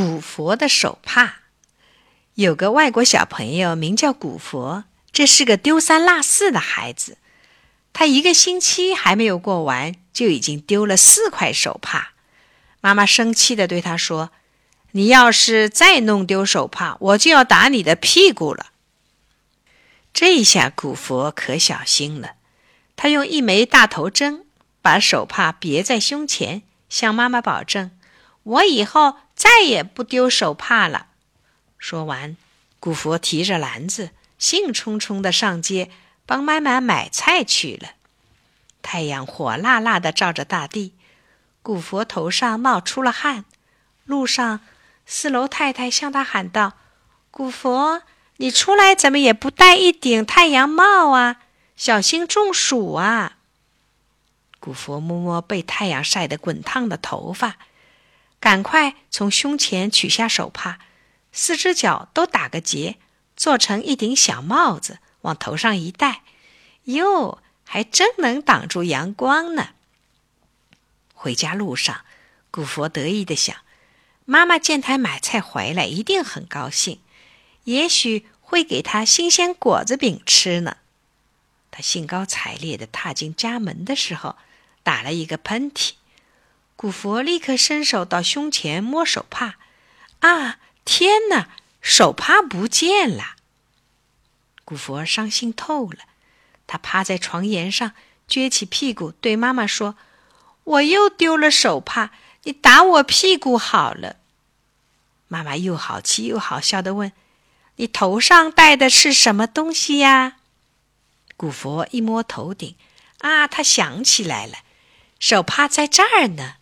古佛的手帕。有个外国小朋友名叫古佛，这是个丢三落四的孩子。他一个星期还没有过完，就已经丢了四块手帕。妈妈生气地对他说：“你要是再弄丢手帕，我就要打你的屁股了。”这下，古佛可小心了。他用一枚大头针把手帕别在胸前，向妈妈保证：“我以后再也不丢手帕了。”说完，古佛提着篮子，兴冲冲地上街帮妈妈买菜去了。太阳火辣辣地照着大地，古佛头上冒出了汗。路上，四楼太太向他喊道：“古佛。”你出来怎么也不戴一顶太阳帽啊？小心中暑啊！古佛摸摸被太阳晒得滚烫的头发，赶快从胸前取下手帕，四只脚都打个结，做成一顶小帽子，往头上一戴，哟，还真能挡住阳光呢。回家路上，古佛得意地想：妈妈见他买菜回来，一定很高兴。也许会给他新鲜果子饼吃呢。他兴高采烈地踏进家门的时候，打了一个喷嚏。古佛立刻伸手到胸前摸手帕，啊，天哪，手帕不见了！古佛伤心透了，他趴在床沿上，撅起屁股对妈妈说：“我又丢了手帕，你打我屁股好了。”妈妈又好气又好笑的问。你头上戴的是什么东西呀？古佛一摸头顶，啊，他想起来了，手帕在这儿呢。